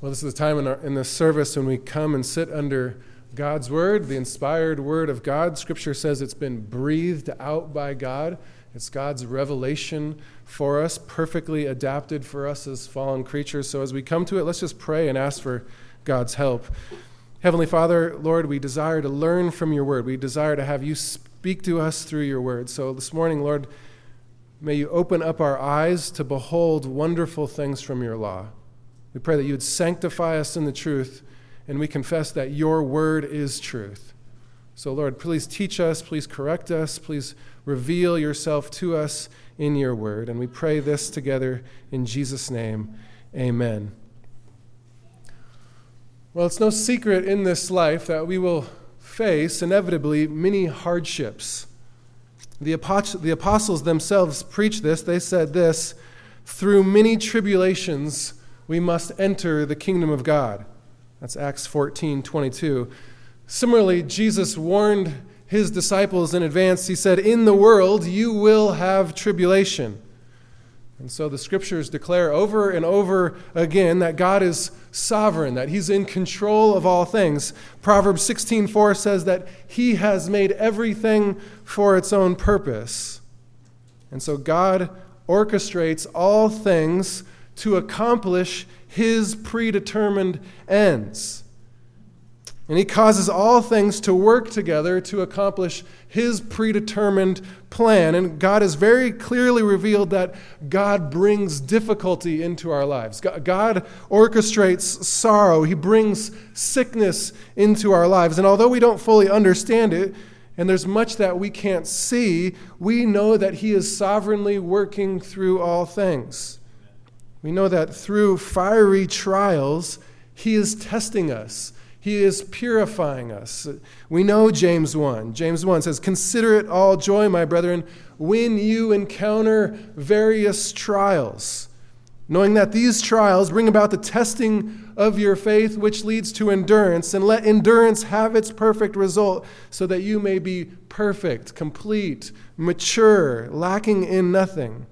Well, this is the time in, our, in this service when we come and sit under God's Word, the inspired Word of God. Scripture says it's been breathed out by God. It's God's revelation for us, perfectly adapted for us as fallen creatures. So as we come to it, let's just pray and ask for God's help. Heavenly Father, Lord, we desire to learn from your Word. We desire to have you speak to us through your Word. So this morning, Lord, may you open up our eyes to behold wonderful things from your law. We pray that you would sanctify us in the truth, and we confess that your word is truth. So, Lord, please teach us, please correct us, please reveal yourself to us in your word. And we pray this together in Jesus' name. Amen. Well, it's no secret in this life that we will face inevitably many hardships. The, apostles themselves preached this. They said this through many tribulations we must enter the kingdom of God. That's Acts 14 22. Similarly, Jesus warned his disciples in advance. He said, In the world you will have tribulation. And so the scriptures declare over and over again that God is sovereign, that he's in control of all things. Proverbs 16:4 says that he has made everything for its own purpose. And so God orchestrates all things to accomplish his predetermined ends. And he causes all things to work together to accomplish his predetermined plan. And God has very clearly revealed that God brings difficulty into our lives. God orchestrates sorrow, he brings sickness into our lives. And although we don't fully understand it, and there's much that we can't see, we know that he is sovereignly working through all things. We know that through fiery trials, He is testing us. He is purifying us. We know James 1. James 1 says, Consider it all joy, my brethren, when you encounter various trials, knowing that these trials bring about the testing of your faith, which leads to endurance, and let endurance have its perfect result, so that you may be perfect, complete, mature, lacking in nothing.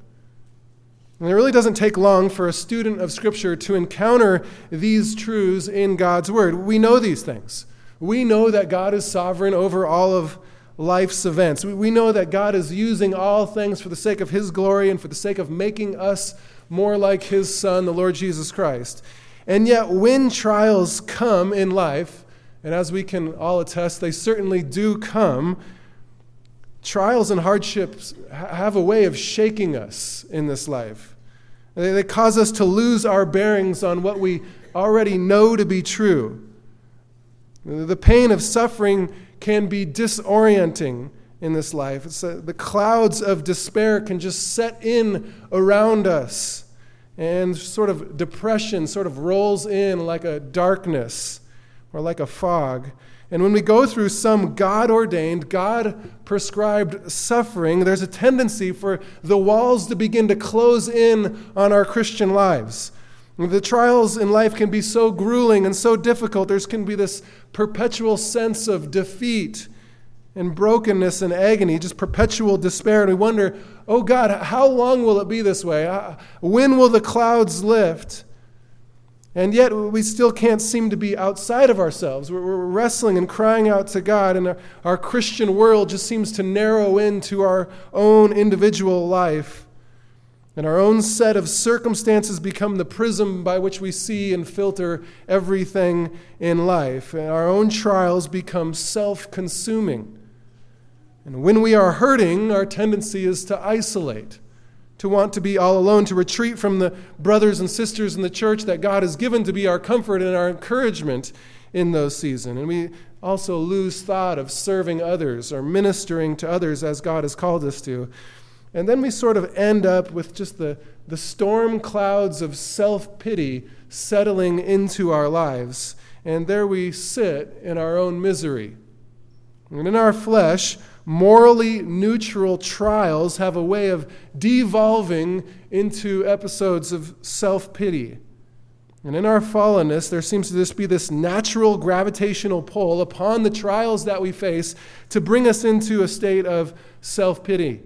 And it really doesn't take long for a student of Scripture to encounter these truths in God's Word. We know these things. We know that God is sovereign over all of life's events. We know that God is using all things for the sake of His glory and for the sake of making us more like His Son, the Lord Jesus Christ. And yet, when trials come in life, and as we can all attest, they certainly do come, trials and hardships have a way of shaking us in this life. They cause us to lose our bearings on what we already know to be true. The pain of suffering can be disorienting in this life. Uh, the clouds of despair can just set in around us, and sort of depression sort of rolls in like a darkness or like a fog. And when we go through some God ordained, God prescribed suffering, there's a tendency for the walls to begin to close in on our Christian lives. The trials in life can be so grueling and so difficult. There can be this perpetual sense of defeat and brokenness and agony, just perpetual despair. And we wonder, oh God, how long will it be this way? Uh, when will the clouds lift? And yet, we still can't seem to be outside of ourselves. We're, we're wrestling and crying out to God, and our, our, Christian world just seems to narrow into our own individual life. And our own set of circumstances become the prism by which we see and filter everything in life. And our own trials become self consuming. And when we are hurting, our tendency is to isolate to want to be all alone, to retreat from the brothers and sisters in the church that God has given to be our comfort and our encouragement in those seasons. And we also lose thought of serving others or ministering to others as God has called us to. And then we sort of end up with just the, the storm clouds of self pity settling into our lives. And there we sit in our own misery. And in our flesh, morally neutral trials have a way of devolving into episodes of self pity. And in our fallenness, there seems to just be this natural gravitational pull upon the trials that we face to bring us into a state of self pity.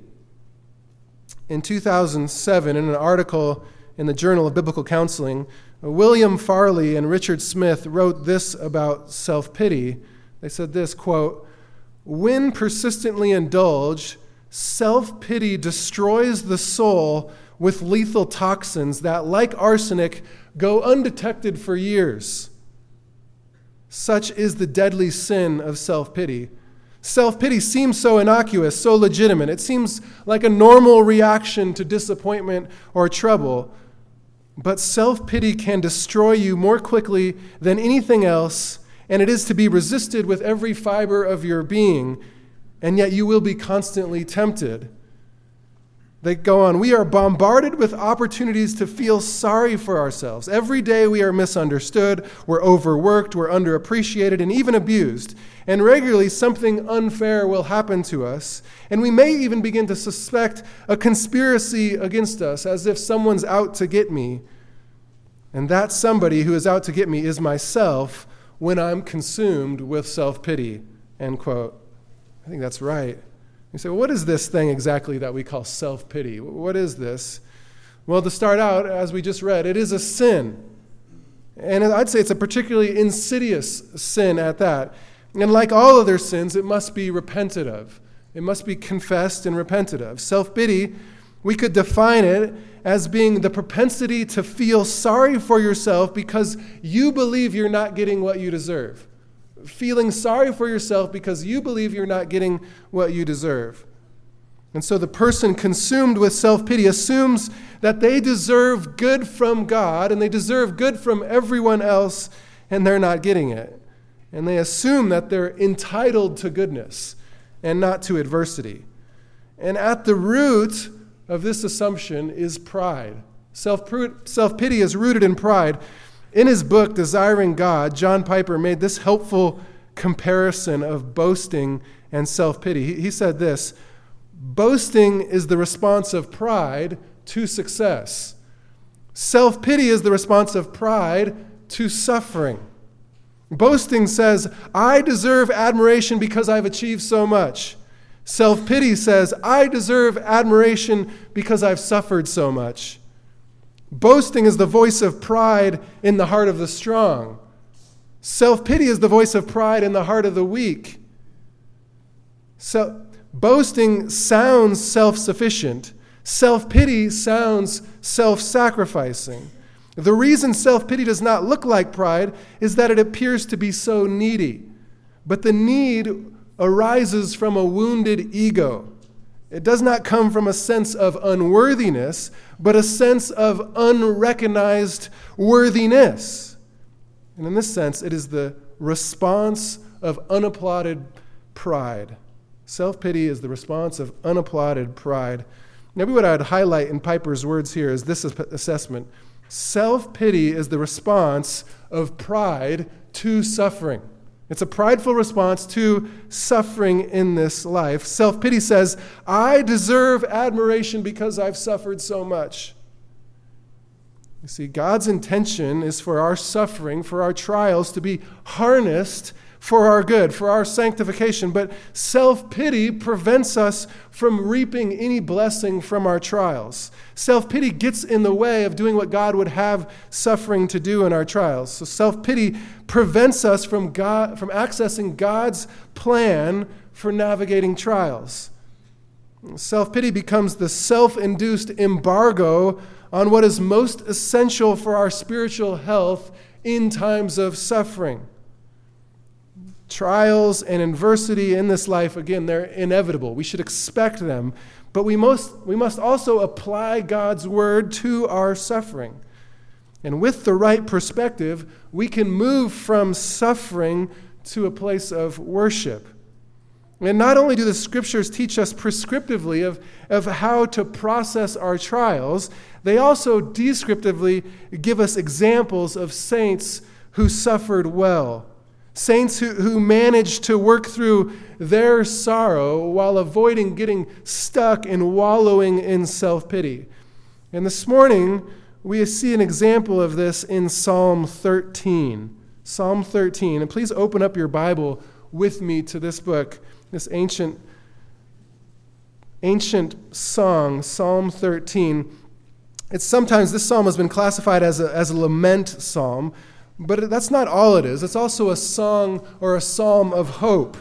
In 2007, in an article in the Journal of Biblical Counseling, William Farley and Richard Smith wrote this about self pity. They said this quote, When persistently indulged, self pity destroys the soul with lethal toxins that, like arsenic, go undetected for years. Such is the deadly sin of self pity. Self pity seems so innocuous, so legitimate. It seems like a normal reaction to disappointment or trouble. But self pity can destroy you more quickly than anything else, and it is to be resisted with every fiber of your being, and yet you will be constantly tempted. They go on, we are bombarded with opportunities to feel sorry for ourselves. Every day we are misunderstood, we're overworked, we're underappreciated, and even abused. And regularly something unfair will happen to us. And we may even begin to suspect a conspiracy against us, as if someone's out to get me. And that somebody who is out to get me is myself when I'm consumed with self pity. End quote. I think that's right. You say, well, what is this thing exactly that we call self pity? What is this? Well, to start out, as we just read, it is a sin. And I'd say it's a particularly insidious sin at that. And like all other sins, it must be repented of. It must be confessed and repented of. Self pity, we could define it as being the propensity to feel sorry for yourself because you believe you're not getting what you deserve feeling sorry for yourself because you believe you're not getting what you deserve. And so the person consumed with self pity assumes that they deserve good from God and they deserve good from everyone else, and they're not getting it. And they assume that they're entitled to goodness and not to adversity. And at the root of this assumption is pride. Self pity is rooted in pride. In his book, Desiring God, John Piper made this helpful comparison of boasting and self pity. He, said this Boasting is the response of pride to success, self pity is the response of pride to suffering. Boasting says, I deserve admiration because I've achieved so much. Self pity says, I deserve admiration because I've suffered so much. Boasting is the voice of pride in the heart of the strong. Self pity is the voice of pride in the heart of the weak. So, boasting sounds self sufficient, self pity sounds self sacrificing. The reason self pity does not look like pride is that it appears to be so needy. But the need arises from a wounded ego. It does not come from a sense of unworthiness, but a sense of unrecognized worthiness. And in this sense, it is the response of unapplauded pride. Self pity is the response of unapplauded pride. Maybe what I'd highlight in Piper's words here is this assessment self pity is the response of pride to suffering. It's a prideful response to suffering in this life. Self pity says, I deserve admiration because I've suffered so much. You see, God's intention is for our suffering, for our trials to be harnessed for our good, for our sanctification. But self pity prevents us from reaping any blessing from our trials. Self pity gets in the way of doing what God would have suffering to do in our trials. So self pity prevents us from, God, from accessing God's plan for navigating trials. Self pity becomes the self induced embargo on what is most essential for our spiritual health in times of suffering. Trials and adversity in this life, again, they're inevitable. We should expect them. But we must, we must also apply God's word to our suffering. And with the right perspective, we can move from suffering to a place of worship. And not only do the scriptures teach us prescriptively of, of how to process our trials, they also descriptively give us examples of saints who suffered well Saints who, who managed to work through their sorrow while avoiding getting stuck and wallowing in self pity. And this morning, we see an example of this in Psalm 13. Psalm 13. And please open up your Bible with me to this book, this ancient, ancient song, Psalm 13. It's sometimes this psalm has been classified as a, as a lament psalm, but that's not all it is. It's also a song or a psalm of hope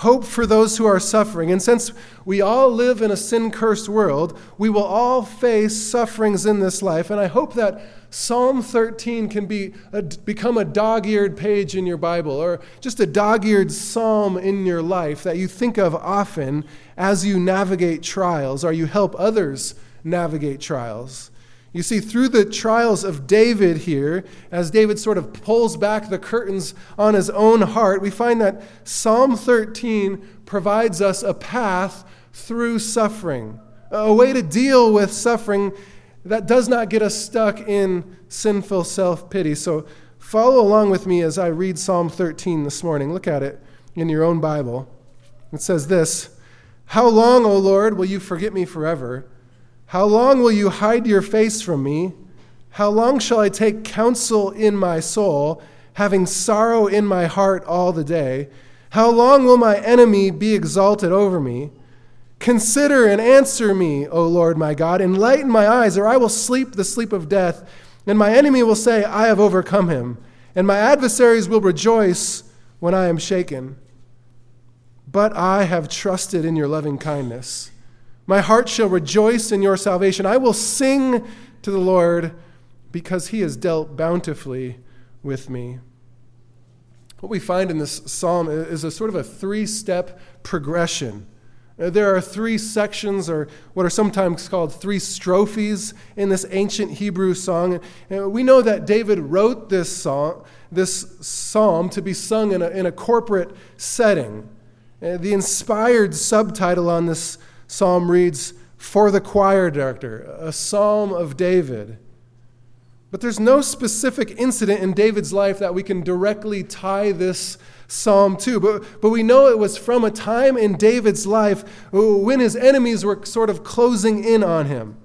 hope for those who are suffering. And since we all live in a sin cursed world, we will all face sufferings in this life. And I hope that Psalm 13 can be a, become a dog eared page in your Bible or just a dog eared psalm in your life that you think of often as you navigate trials or you help others navigate trials. You see, through the trials of David here, as David sort of pulls back the curtains on his own heart, we find that Psalm 13 provides us a path through suffering, a way to deal with suffering that does not get us stuck in sinful self pity. So follow along with me as I read Psalm 13 this morning. Look at it in your own Bible. It says this How long, O Lord, will you forget me forever? How long will you hide your face from me? How long shall I take counsel in my soul, having sorrow in my heart all the day? How long will my enemy be exalted over me? Consider and answer me, O Lord my God. Enlighten my eyes, or I will sleep the sleep of death. And my enemy will say, I have overcome him. And my adversaries will rejoice when I am shaken. But I have trusted in your loving kindness. My heart shall rejoice in your salvation. I will sing to the Lord because he has dealt bountifully with me. What we find in this psalm is a sort of a three step progression uh, there are three sections, or what are sometimes called three strophes, in this ancient Hebrew song. And we know that David wrote this song, this psalm, to be sung in a, in a corporate setting. Uh, the inspired subtitle on this psalm reads, "For the choir director, a psalm of David." But there's no specific incident in David's life that we can directly tie this psalm to. But, but we know it was from a time in David's life when his enemies were sort of closing in on him.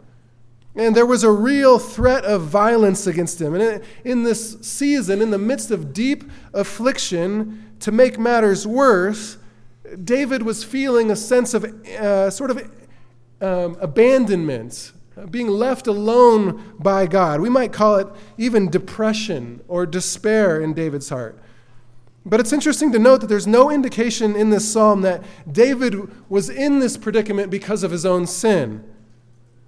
And there was a real threat of violence against him. And in this season, in the midst of deep affliction, to make matters worse, David was feeling a sense of uh, sort of um, abandonment, being left alone by God. We might call it even depression or despair in David's heart. But it's interesting to note that there's no indication in this psalm that David was in this predicament because of his own sin.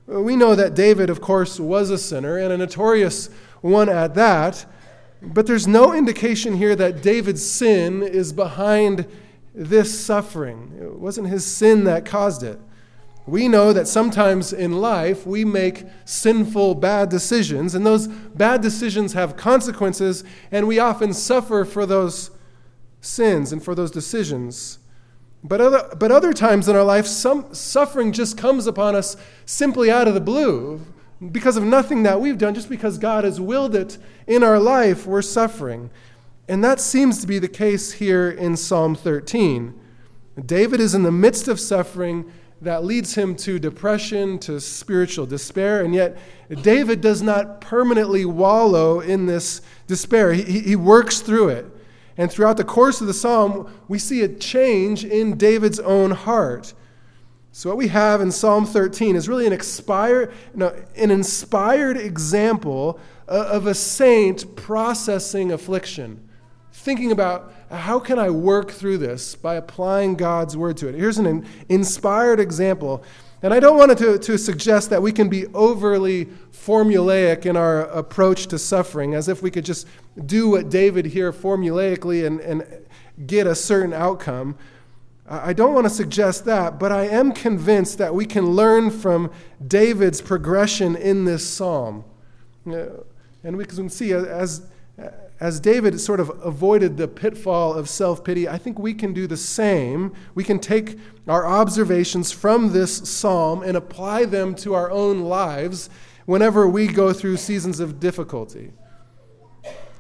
We know that David, of course, was a sinner and a notorious one at that. But there's no indication here that David's sin is behind this suffering. It wasn't his sin that caused it. We know that sometimes in life we make sinful, bad decisions, and those bad decisions have consequences, and we often suffer for those sins and for those decisions. But other, but other times in our life, some suffering just comes upon us simply out of the blue because of nothing that we've done, just because God has willed it in our life, we're suffering. And that seems to be the case here in Psalm 13. David is in the midst of suffering that leads him to depression, to spiritual despair, and yet David does not permanently wallow in this despair. He, he works through it. And throughout the course of the psalm, we see a change in David's own heart. So, what we have in Psalm 13 is really an, expire, no, an inspired example of a saint processing affliction, thinking about how can I work through this by applying God's word to it. Here's an inspired example. And I don't want to, to suggest that we can be overly formulaic in our approach to suffering, as if we could just do what David here formulaically and, and get a certain outcome. I don't want to suggest that, but I am convinced that we can learn from David's progression in this psalm. Uh, and we can see as as David sort of avoided the pitfall of self pity, I think we can do the same. We can take our observations from this psalm and apply them to our own lives whenever we go through seasons of difficulty.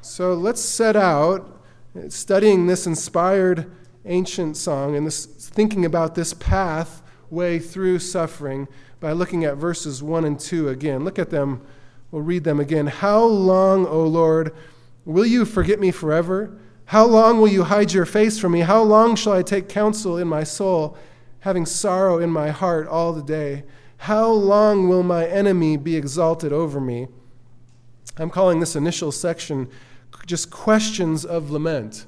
So let's set out studying this inspired ancient song and this, thinking about this pathway through suffering by looking at verses 1 and 2 again. Look at them. We'll read them again. How long, O Lord? Will you forget me forever? How long will you hide your face from me? How long shall I take counsel in my soul, having sorrow in my heart all the day? How long will my enemy be exalted over me? I'm calling this initial section just questions of lament.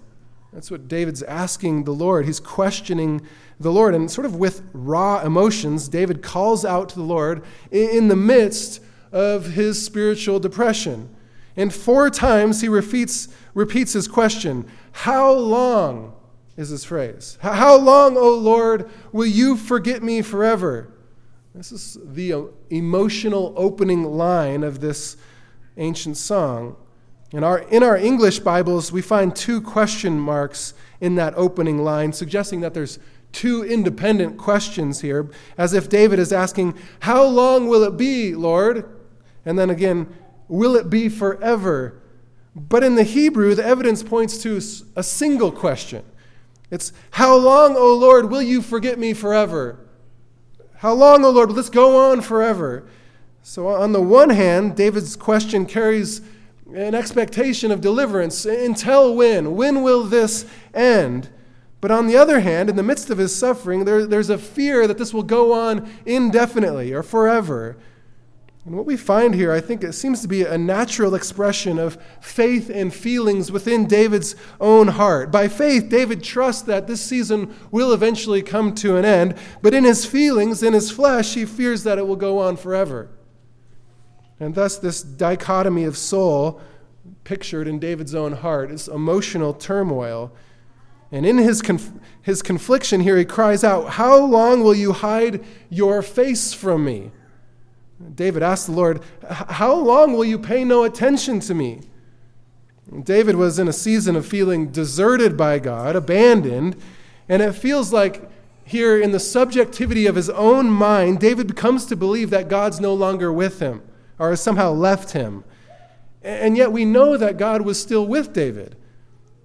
That's what David's asking the Lord. He's questioning the Lord. And sort of with raw emotions, David calls out to the Lord in the midst of his spiritual depression. And four times he repeats, repeats his question How long is his phrase? How long, O Lord, will you forget me forever? This is the uh, emotional opening line of this ancient song. In our, in our English Bibles, we find two question marks in that opening line, suggesting that there's two independent questions here, as if David is asking, How long will it be, Lord? And then again, Will it be forever? But in the Hebrew, the evidence points to a single question. It's, How long, O Lord, will you forget me forever? How long, O Lord, will this go on forever? So, on the one hand, David's question carries an expectation of deliverance. Until when? When will this end? But on the other hand, in the midst of his suffering, there, there's a fear that this will go on indefinitely or forever. And what we find here, I think it seems to be a natural expression of faith and feelings within David's own heart. By faith, David trusts that this season will eventually come to an end, but in his feelings, in his flesh, he fears that it will go on forever. And thus, this dichotomy of soul, pictured in David's own heart, is emotional turmoil. And in his, conf- his confliction here, he cries out, How long will you hide your face from me? David asked the Lord, How long will you pay no attention to me? David was in a season of feeling deserted by God, abandoned, and it feels like here in the subjectivity of his own mind, David comes to believe that God's no longer with him or has somehow left him. And yet we know that God was still with David.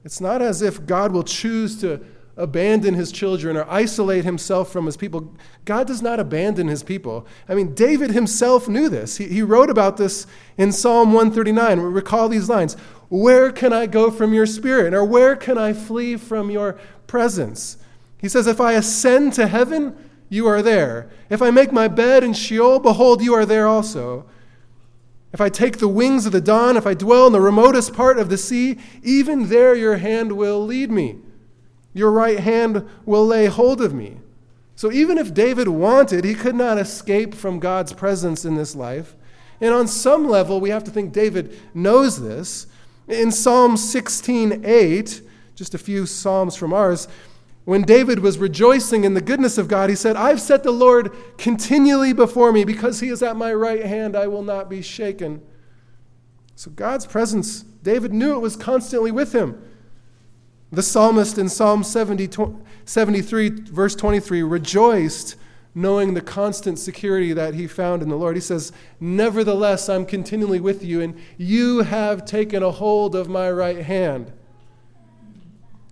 It's not as if God will choose to abandon his children or isolate himself from his people. God does not abandon his people. I mean, David himself knew this. He, he wrote about this in Psalm 139. Recall these lines Where can I go from your spirit? Or where can I flee from your presence? He says, If I ascend to heaven, you are there. If I make my bed in Sheol, behold, you are there also. If I take the wings of the dawn, if I dwell in the remotest part of the sea, even there your hand will lead me. Your right hand will lay hold of me. So even if David wanted, he could not escape from God's presence in this life. And on some level, we have to think David knows this. In Psalm 16:8, just a few psalms from ours, when David was rejoicing in the goodness of God, he said, I've set the Lord continually before me because he is at my right hand, I will not be shaken. So God's presence, David knew it was constantly with him. The psalmist in Psalm 70, 73, verse 23, rejoiced knowing the constant security that he found in the Lord. He says, Nevertheless, I'm continually with you, and you have taken a hold of my right hand.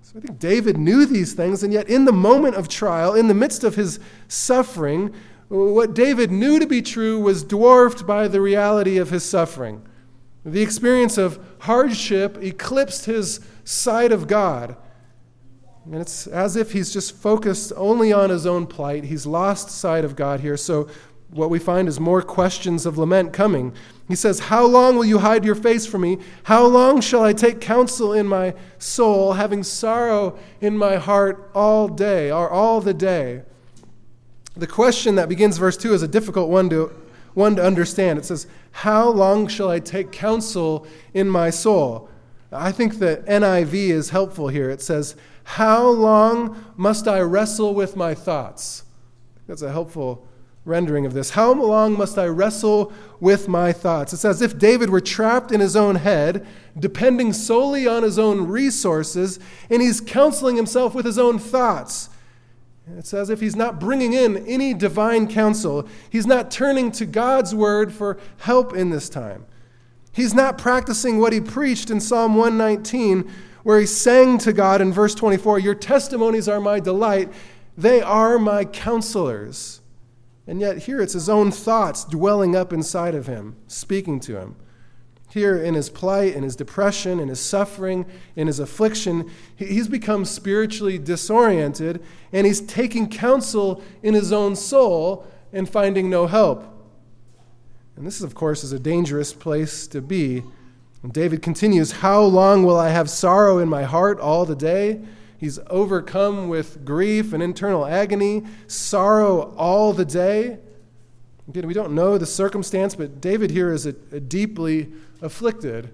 So I think David knew these things, and yet in the moment of trial, in the midst of his suffering, what David knew to be true was dwarfed by the reality of his suffering. The experience of hardship eclipsed his sight of God. And it's as if he's just focused only on his own plight. He's lost sight of God here. So, what we find is more questions of lament coming. He says, How long will you hide your face from me? How long shall I take counsel in my soul, having sorrow in my heart all day, or all the day? The question that begins verse 2 is a difficult one to, one to understand. It says, How long shall I take counsel in my soul? I think the NIV is helpful here. It says, How long must I wrestle with my thoughts? That's a helpful rendering of this. How long must I wrestle with my thoughts? It's as if David were trapped in his own head, depending solely on his own resources, and he's counseling himself with his own thoughts. It's as if he's not bringing in any divine counsel. He's not turning to God's word for help in this time. He's not practicing what he preached in Psalm 119, where he sang to God in verse 24 Your testimonies are my delight, they are my counselors. And yet, here it's his own thoughts dwelling up inside of him, speaking to him. Here, in his plight, in his depression, in his suffering, in his affliction, he's become spiritually disoriented and he's taking counsel in his own soul and finding no help. And this, of course, is a dangerous place to be. And David continues, How long will I have sorrow in my heart all the day? He's overcome with grief and internal agony, sorrow all the day. Again, we don't know the circumstance, but David here is a, a deeply afflicted.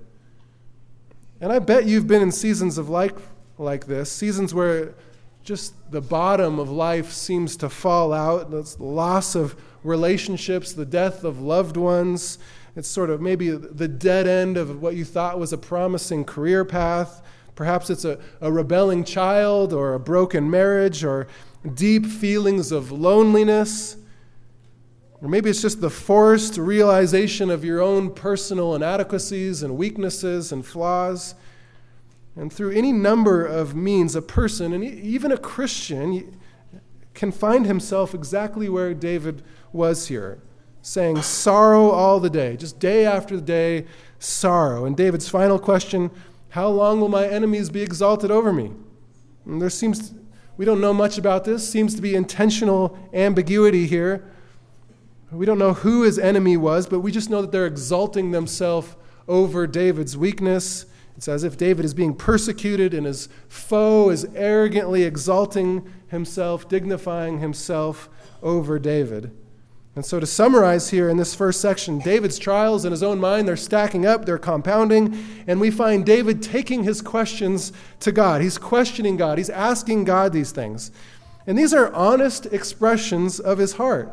And I bet you've been in seasons of like, like this, seasons where just the bottom of life seems to fall out. It's the loss of relationships, the death of loved ones. It's sort of maybe the dead end of what you thought was a promising career path. Perhaps it's a, a rebelling child or a broken marriage or deep feelings of loneliness. Or maybe it's just the forced realization of your own personal inadequacies and weaknesses and flaws. And through any number of means, a person, and even a Christian, can find himself exactly where David was here, saying, Sorrow all the day, just day after day, sorrow. And David's final question How long will my enemies be exalted over me? And there seems, we don't know much about this, seems to be intentional ambiguity here. We don't know who his enemy was, but we just know that they're exalting themselves over David's weakness it's as if David is being persecuted and his foe is arrogantly exalting himself, dignifying himself over David. And so, to summarize here in this first section, David's trials in his own mind, they're stacking up, they're compounding, and we find David taking his questions to God. He's questioning God, he's asking God these things. And these are honest expressions of his heart.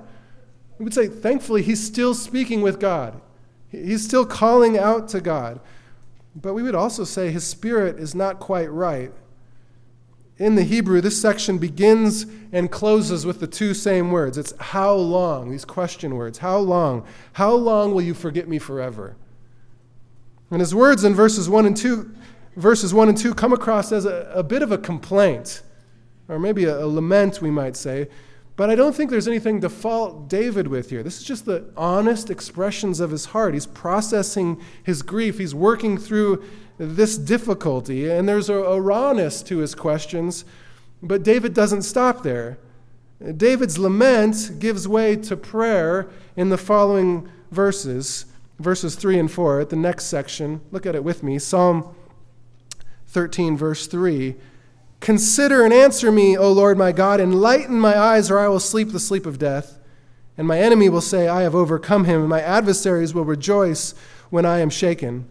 We would say, thankfully, he's still speaking with God, he's still calling out to God. But we would also say his spirit is not quite right. In the Hebrew, this section begins and closes with the two same words. It's how long, these question words. How long? How long will you forget me forever? And his words in verses 1 and 2, verses 1 and 2 come across as a, a bit of a complaint, or maybe a, a lament, we might say. But I don't think there's anything to fault David with here. This is just the honest expressions of his heart. He's processing his grief, he's working through this difficulty, and there's a, a rawness to his questions. But David doesn't stop there. David's lament gives way to prayer in the following verses, verses 3 and 4, at the next section. Look at it with me Psalm 13, verse 3. Consider and answer me, O Lord my God. Enlighten my eyes, or I will sleep the sleep of death. And my enemy will say, I have overcome him, and my adversaries will rejoice when I am shaken.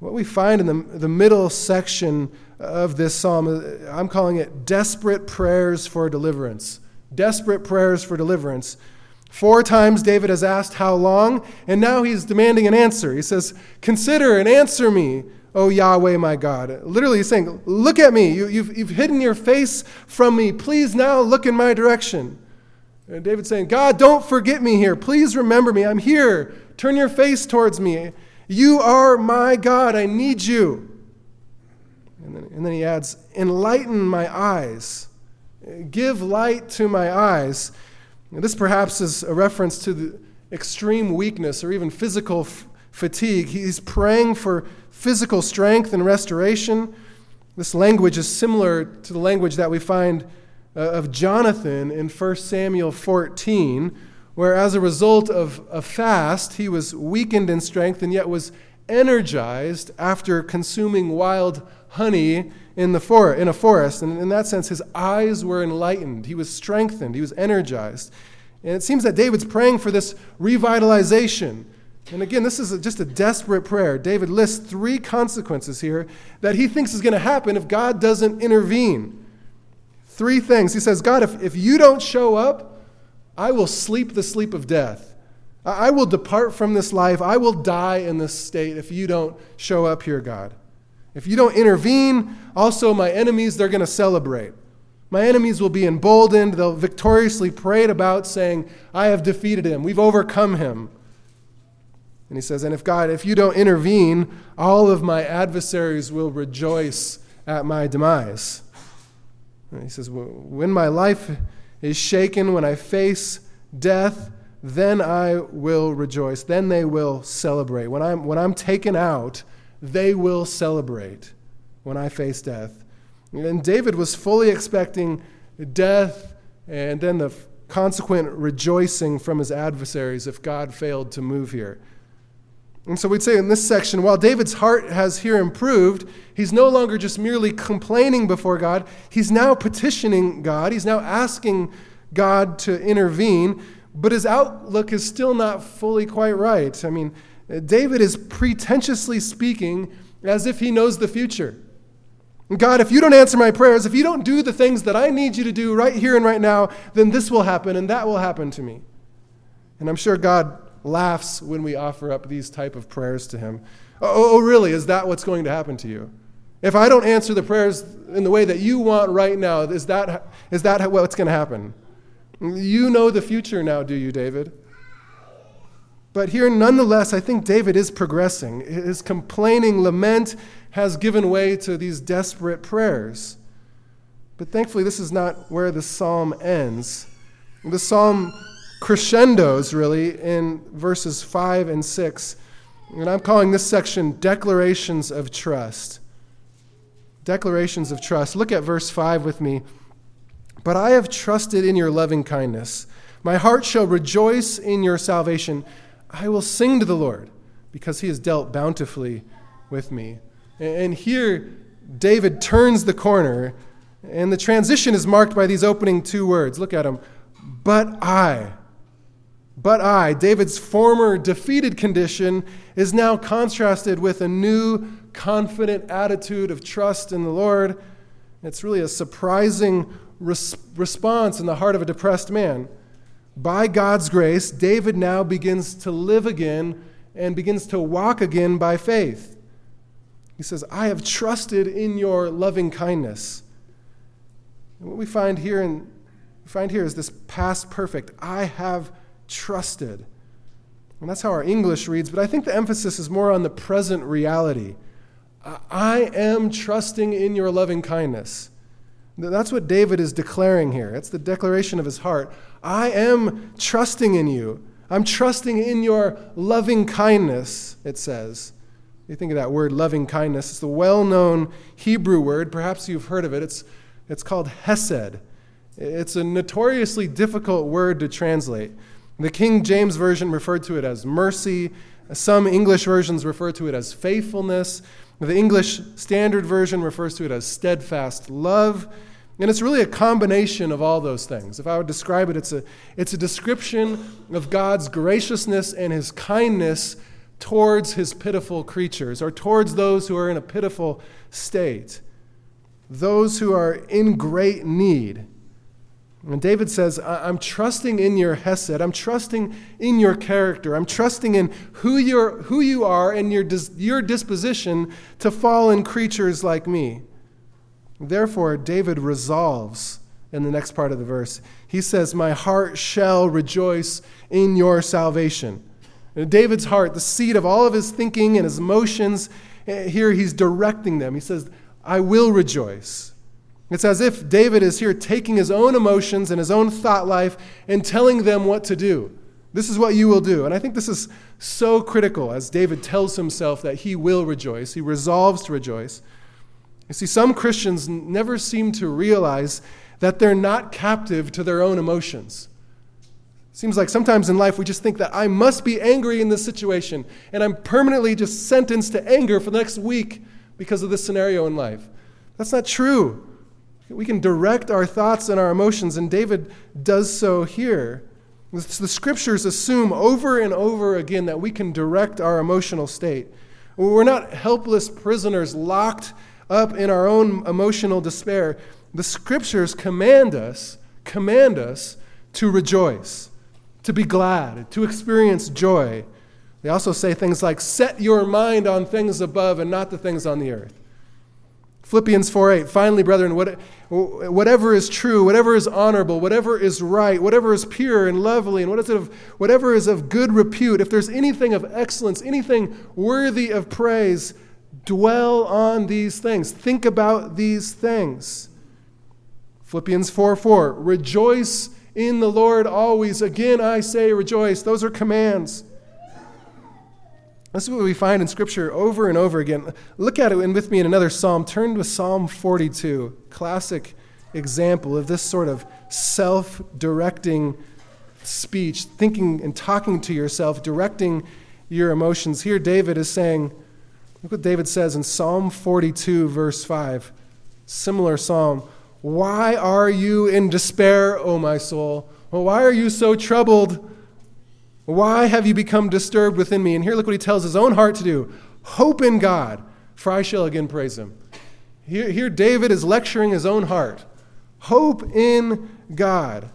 What we find in the, the middle section of this psalm, uh, I'm calling it desperate prayers for deliverance. Desperate prayers for deliverance. Four times David has asked, How long? And now he's demanding an answer. He says, Consider and answer me. O Yahweh my God. Literally, he's saying, Look at me. You, have you've, you've hidden your face from me. Please now look in my direction. And David's saying, God, don't forget me here. Please remember me. I'm here. Turn your face towards me. You are my God. I need you. And then, and then he adds, Enlighten my eyes. Give light to my eyes. And this perhaps is a reference to the extreme weakness or even physical f- fatigue. He's praying for physical strength and restoration. This language is similar to the language that we find uh, of Jonathan in 1 Samuel 14, where as a result of a fast, he was weakened in strength and yet was energized after consuming wild honey in, the for- in a forest. And in that sense, his eyes were enlightened. He was strengthened. He was energized. And it seems that David's praying for this revitalization and again, this is a, just a desperate prayer. David lists three consequences here that he thinks is going to happen if God doesn't intervene. Three things. He says, God, if, if you don't show up, I will sleep the sleep of death. I, I will depart from this life. I will die in this state if you don't show up here, God. If you don't intervene, also my enemies, they're going to celebrate. My enemies will be emboldened. They'll victoriously parade about saying, I have defeated him. We've overcome him. And he says, And if God, if you don't intervene, all of my adversaries will rejoice at my demise. And he says, When my life is shaken, when I face death, then I will rejoice. Then they will celebrate. When I'm, when I'm taken out, they will celebrate when I face death. And David was fully expecting death and then the consequent rejoicing from his adversaries if God failed to move here. And so we'd say in this section, while David's heart has here improved, he's no longer just merely complaining before God. He's now petitioning God. He's now asking God to intervene, but his outlook is still not fully quite right. I mean, David is pretentiously speaking as if he knows the future. God, if you don't answer my prayers, if you don't do the things that I need you to do right here and right now, then this will happen and that will happen to me. And I'm sure God laughs when we offer up these type of prayers to him. Oh, oh, oh, really? Is that what's going to happen to you? If I don't answer the prayers in the way that you want right now, is that, is that what's going to happen? You know the future now, do you, David? But here, nonetheless, I think David is progressing. His complaining lament has given way to these desperate prayers. But thankfully, this is not where the psalm ends. The psalm crescendos, really, in verses 5 and 6. And I'm calling this section Declarations of Trust. Declarations of Trust. Look at verse 5 with me. But I have trusted in your loving kindness. My heart shall rejoice in your salvation. I will sing to the Lord because he has dealt bountifully with me. And here, David turns the corner, and the transition is marked by these opening two words. Look at them. But I. But I, David's former defeated condition, is now contrasted with a new, confident attitude of trust in the Lord. It's really a surprising res- response in the heart of a depressed man. By God's grace, David now begins to live again and begins to walk again by faith. He says, I have trusted in your loving kindness. And what we find here in we find here is this past perfect. I have trusted. And that's how our English reads, but I think the emphasis is more on the present reality. I am trusting in your loving kindness. That's what David is declaring here. It's the declaration of his heart. I am trusting in you. I'm trusting in your loving kindness, it says. You think of that word loving kindness. It's the well known Hebrew word. Perhaps you've heard of it. It's, it's called hesed. It's a notoriously difficult word to translate. The King James Version referred to it as mercy. Some English versions refer to it as faithfulness. The English Standard Version refers to it as steadfast love. And it's really a combination of all those things. If I would describe it, it's a, it's a description of God's graciousness and his kindness towards his pitiful creatures or towards those who are in a pitiful state, those who are in great need. And David says, I'm trusting in your Hesed. I'm trusting in your character. I'm trusting in who, you're, who you are and your, your disposition to fallen creatures like me. Therefore, David resolves in the next part of the verse. He says, My heart shall rejoice in your salvation. And David's heart, the seat of all of his thinking and his emotions, eh, here he's directing them. He says, I will rejoice. It's as if David is here taking his own emotions and his own thought life and telling them what to do. This is what you will do. And I think this is so critical as David tells himself that he will rejoice. He resolves to rejoice. You see, some Christians never seem to realize that they're not captive to their own emotions. Seems like sometimes in life we just think that I must be angry in this situation, and I'm permanently just sentenced to anger for the next week because of this scenario in life. That's not true. We can direct our thoughts and our emotions, and David does so here. The scriptures assume over and over again that we can direct our emotional state. We're not helpless prisoners locked up in our own emotional despair. The scriptures command us, command us to rejoice to be glad, to experience joy. They also say things like, set your mind on things above and not the things on the earth. Philippians 4:8 finally, brethren, whatever is true, whatever is honorable, whatever is right, whatever is pure and lovely, and whatever is of good repute, if there's anything of excellence, anything worthy of praise, dwell on these things. Think about these things. Philippians 4 4, rejoice in the Lord always. Again, I say rejoice. Those are commands. This is what we find in Scripture over and over again. Look at it and with me in another psalm. Turn to Psalm 42, classic example of this sort of self directing speech, thinking and talking to yourself, directing your emotions. Here, David is saying, look what David says in Psalm 42, verse 5, similar psalm. Why are you in despair, O my soul? Well, why are you so troubled? Why have you become disturbed within me? And here, look what he tells his own heart to do Hope in God, for I shall again praise him. Here, here David is lecturing his own heart. Hope in God.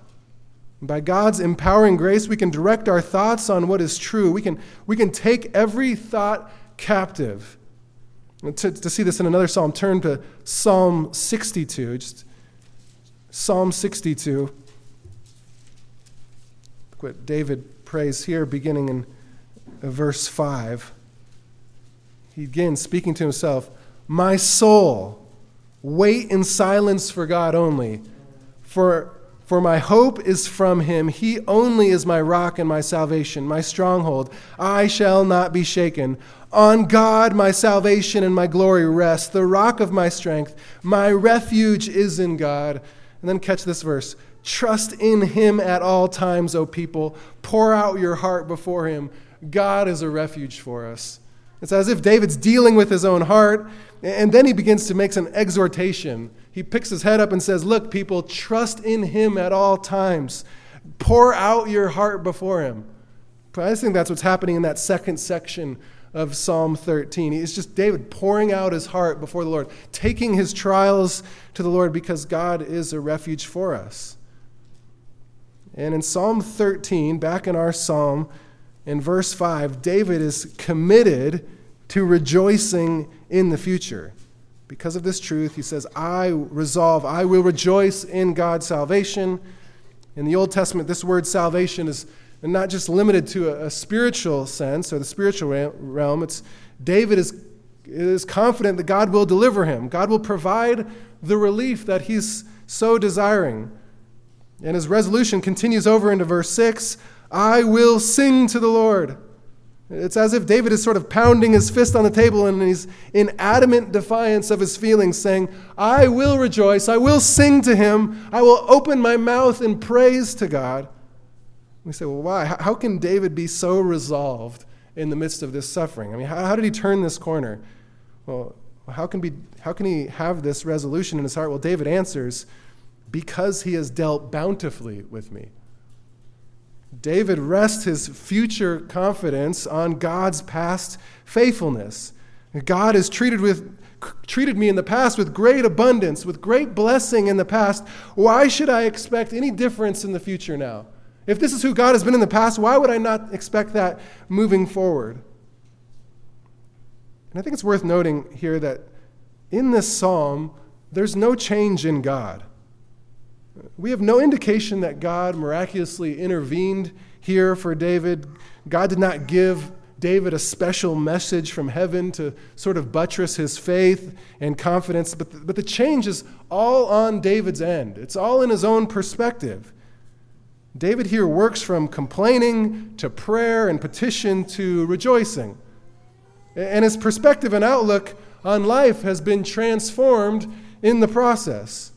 By God's empowering grace, we can direct our thoughts on what is true. We can, we can take every thought captive. To, to see this in another psalm, turn to Psalm 62. Just Psalm 62. Look what David prays here, beginning in uh, verse 5. He begins speaking to himself My soul, wait in silence for God only. For for my hope is from him. He only is my rock and my salvation, my stronghold. I shall not be shaken. On God my salvation and my glory rest, the rock of my strength. My refuge is in God. And then catch this verse Trust in him at all times, O people. Pour out your heart before him. God is a refuge for us. It's as if David's dealing with his own heart, and then he begins to make an exhortation he picks his head up and says, Look, people, trust in him at all times. Pour out your heart before him. I think that's what's happening in that second section of Psalm 13. It's just David pouring out his heart before the Lord, taking his trials to the Lord because God is a refuge for us. And in Psalm 13, back in our psalm, in verse 5, David is committed to rejoicing in the future. Because of this truth, he says, I resolve, I will rejoice in God's salvation. In the Old Testament, this word salvation is not just limited to a, a spiritual sense or the spiritual realm. It's David is, is confident that God will deliver him. God will provide the relief that he's so desiring. And his resolution continues over into verse 6 I will sing to the Lord. It's as if David is sort of pounding his fist on the table and he's in adamant defiance of his feelings, saying, I will rejoice, I will sing to him, I will open my mouth in praise to God. We say, well, why? How can David be so resolved in the midst of this suffering? I mean, how, how did he turn this corner? Well, how can, be, how can he have this resolution in his heart? Well, David answers, because he has dealt bountifully with me. David rests his future confidence on God's past faithfulness. God has treated, with, treated me in the past with great abundance, with great blessing in the past. Why should I expect any difference in the future now? If this is who God has been in the past, why would I not expect that moving forward? And I think it's worth noting here that in this psalm, there's no change in God. We have no indication that God miraculously intervened here for David. God did not give David a special message from heaven to sort of buttress his faith and confidence, but the, but the change is all on David's end. It's all in his own perspective. David here works from complaining to prayer and petition to rejoicing. And his perspective and outlook on life has been transformed in the process.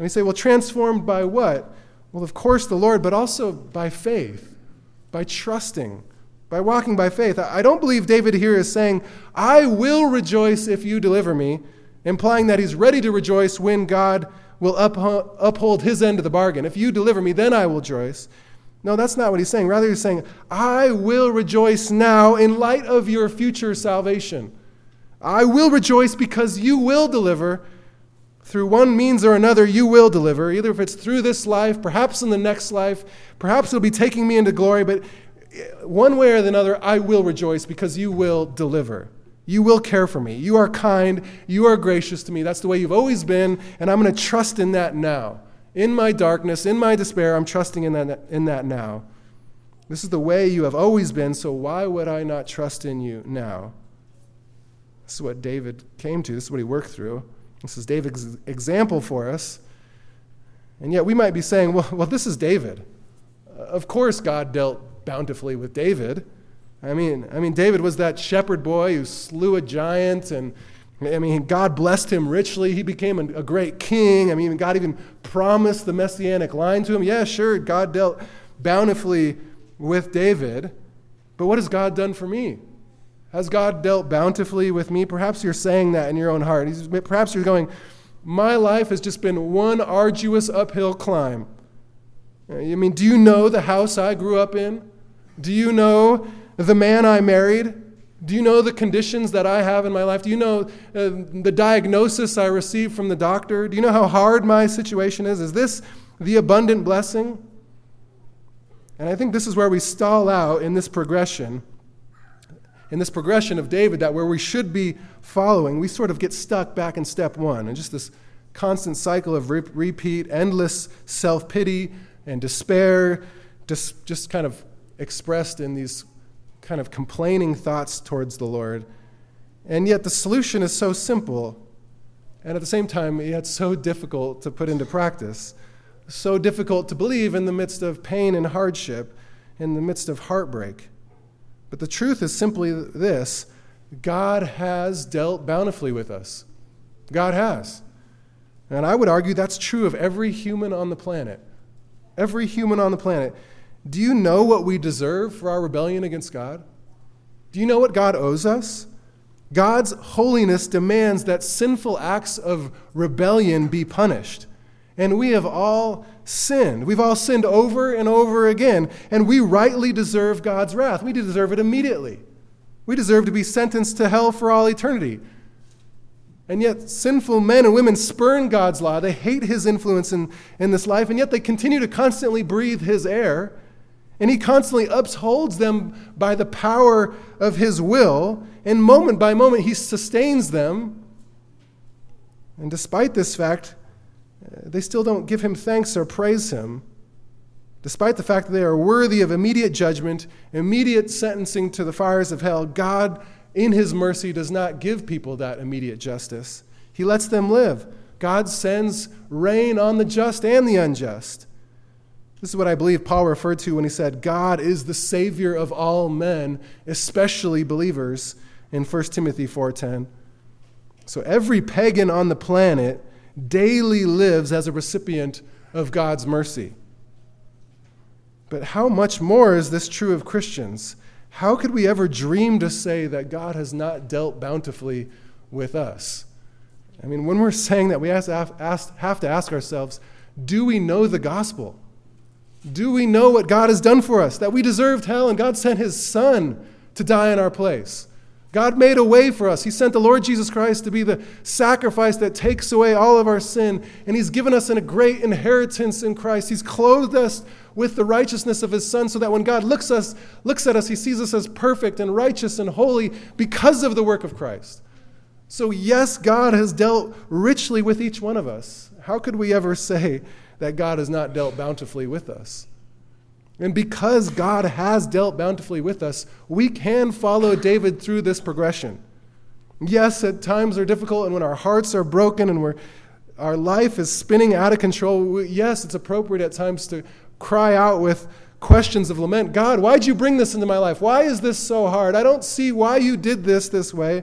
And we say, well, transformed by what? Well, of course, the Lord, but also by faith, by trusting, by walking by faith. I don't believe David here is saying, I will rejoice if you deliver me, implying that he's ready to rejoice when God will uphold his end of the bargain. If you deliver me, then I will rejoice. No, that's not what he's saying. Rather, he's saying, I will rejoice now in light of your future salvation. I will rejoice because you will deliver through one means or another, you will deliver, either if it's through this life, perhaps in the next life, perhaps it'll be taking me into glory, but eh, one way or another, I will rejoice because you will deliver. You will care for me. You are kind. You are gracious to me. That's the way you've always been, and I'm going to trust in that now. In my darkness, in my despair, I'm trusting in that, in that now. This is the way you have always been, so why would I not trust in you now? This is what David came to. This is what he worked through. This is David's example for us. And yet we might be saying, well, well, this is David. Uh, of course, God dealt bountifully with David. I mean, I mean, David was that shepherd boy who slew a giant and I mean, God blessed him richly. He became a, a great king. I mean, God even promised the messianic line to him. Yeah, sure, God dealt bountifully with David. But what has God done for me? Has God dealt bountifully with me? Perhaps you're saying that in your own heart. Perhaps you're going, My life has just been one arduous uphill climb. I mean, do you know the house I grew up in? Do you know the man I married? Do you know the conditions that I have in my life? Do you know uh, the diagnosis I received from the doctor? Do you know how hard my situation is? Is this the abundant blessing? And I think this is where we stall out in this progression in this progression of David that where we should be following, we sort of get stuck back in step one and just this constant cycle of re- repeat, endless self pity and despair, just, just kind of expressed in these kind of complaining thoughts towards the Lord. And yet the solution is so simple, and at the same time, yet so difficult to put into practice, so difficult to believe in the midst of pain and hardship, in the midst of heartbreak. But the truth is simply this God has dealt bountifully with us. God has. And I would argue that's true of every human on the planet. Every human on the planet. Do you know what we deserve for our rebellion against God? Do you know what God owes us? God's holiness demands that sinful acts of rebellion be punished. And we have all sinned. We've all sinned over and over again, and we rightly deserve God's wrath. We deserve it immediately. We deserve to be sentenced to hell for all eternity. And yet, sinful men and women spurn God's law. They hate his influence in, in this life, and yet they continue to constantly breathe his air. And he constantly upholds them by the power of his will. And moment by moment, he sustains them. And despite this fact, they still don't give him thanks or praise him, despite the fact that they are worthy of immediate judgment, immediate sentencing to the fires of hell. God, in his mercy, does not give people that immediate justice. He lets them live. God sends rain on the just and the unjust. This is what I believe Paul referred to when he said, God is the Savior of all men, especially believers, in 1 Timothy 4.10. So every pagan on the planet daily lives as a recipient of God's mercy. But how much more is this true of Christians? How could we ever dream to say that God has not dealt bountifully with us? I mean, when we're saying that, we have to ask ourselves do we know the gospel? Do we know what God has done for us? That we deserved hell and God sent his son to die in our place. God made a way for us. He sent the Lord Jesus Christ to be the sacrifice that takes away all of our sin. And He's given us a great inheritance in Christ. He's clothed us with the righteousness of His Son so that when God looks, us, looks at us, He sees us as perfect and righteous and holy because of the work of Christ. So, yes, God has dealt richly with each one of us. How could we ever say that God has not dealt bountifully with us? And because God has dealt bountifully with us, we can follow David through this progression. Yes, at times are difficult, and when our hearts are broken and we're, our life is spinning out of control, yes, it's appropriate at times to cry out with questions of lament God, why'd you bring this into my life? Why is this so hard? I don't see why you did this this way.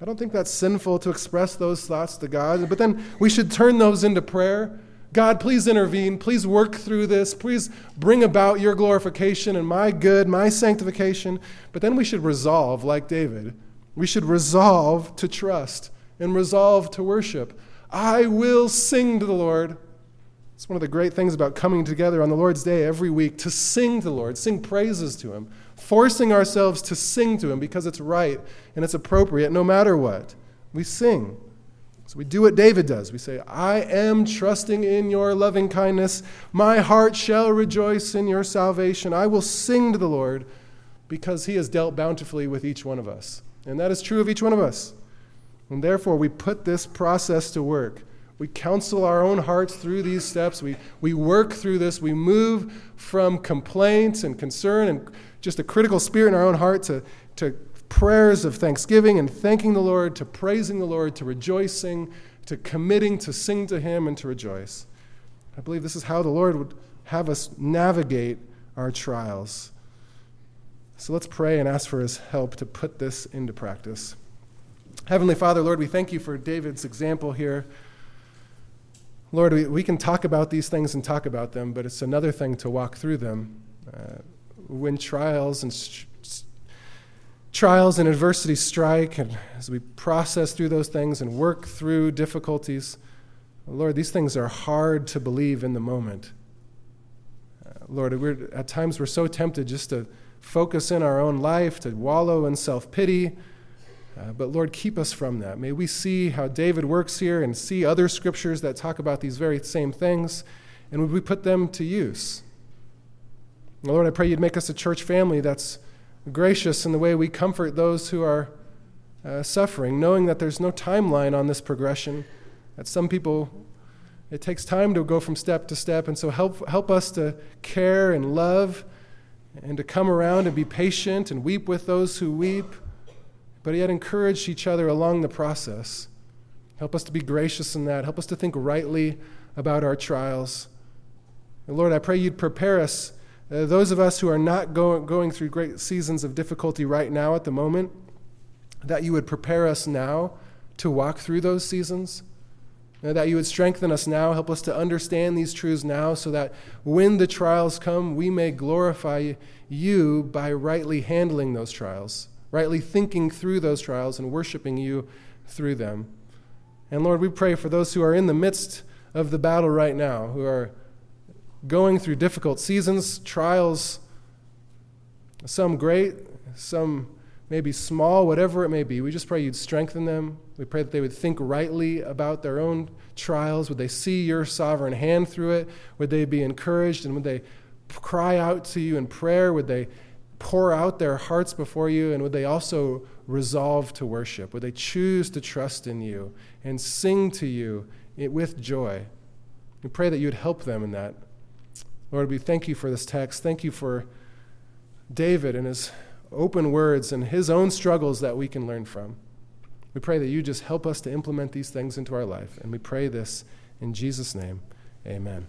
I don't think that's sinful to express those thoughts to God, but then we should turn those into prayer God, please intervene. Please work through this. Please bring about your glorification and my good, my sanctification. But then we should resolve, like David, we should resolve to trust and resolve to worship. I will sing to the Lord. It's one of the great things about coming together on the Lord's Day every week to sing to the Lord, sing praises to Him, forcing ourselves to sing to Him because it's right and it's appropriate no matter what. We sing. So we do what David does. We say, I am trusting in your loving kindness. My heart shall rejoice in your salvation. I will sing to the Lord because he has dealt bountifully with each one of us. And that is true of each one of us. And therefore, we put this process to work. We counsel our own hearts through these steps. We, we work through this. We move from complaints and concern and just a critical spirit in our own heart to, to prayers of thanksgiving and thanking the Lord, to praising the Lord, to rejoicing, to committing to sing to Him and to rejoice. I believe this is how the Lord would have us navigate our trials. So let's pray and ask for His help to put this into practice. Heavenly Father, Lord, we thank you for David's example here. Lord, we, we can talk about these things and talk about them, but it's another thing to walk through them. Uh, when trials and trials and adversity strike, and as we process through those things and work through difficulties, Lord, these things are hard to believe in the moment. Uh, Lord, we're, at times we're so tempted just to focus in our own life, to wallow in self pity. Uh, but Lord, keep us from that. May we see how David works here and see other scriptures that talk about these very same things, and would we put them to use? Lord, I pray you'd make us a church family that's gracious in the way we comfort those who are uh, suffering, knowing that there's no timeline on this progression, that some people, it takes time to go from step to step, and so help, help us to care and love and to come around and be patient and weep with those who weep, but yet encourage each other along the process. Help us to be gracious in that. Help us to think rightly about our trials. And Lord, I pray you'd prepare us, uh, those of us who are not go- going through great seasons of difficulty right now at the moment, that you would prepare us now to walk through those seasons that you would strengthen us now, help us to understand these truths now, so that when the trials come, we may glorify you by rightly handling those trials, rightly thinking through those trials, and worshiping you through them. And Lord, we pray for those who are in the midst of the battle right now, who are going through difficult seasons, trials, some great, some maybe small, whatever it may be. We just pray you'd strengthen them. We pray that they would think rightly about their own trials. Would they see your sovereign hand through it? Would they be encouraged? And would they cry out to you in prayer? Would they pour out their hearts before you? And would they also resolve to worship? Would they choose to trust in you and sing to you with joy? We pray that you'd help them in that. Lord, we thank you for this text. Thank you for David and his open words and his own struggles that we can learn from. We pray that you just help us to implement these things into our life. And we pray this in Jesus' name. Amen.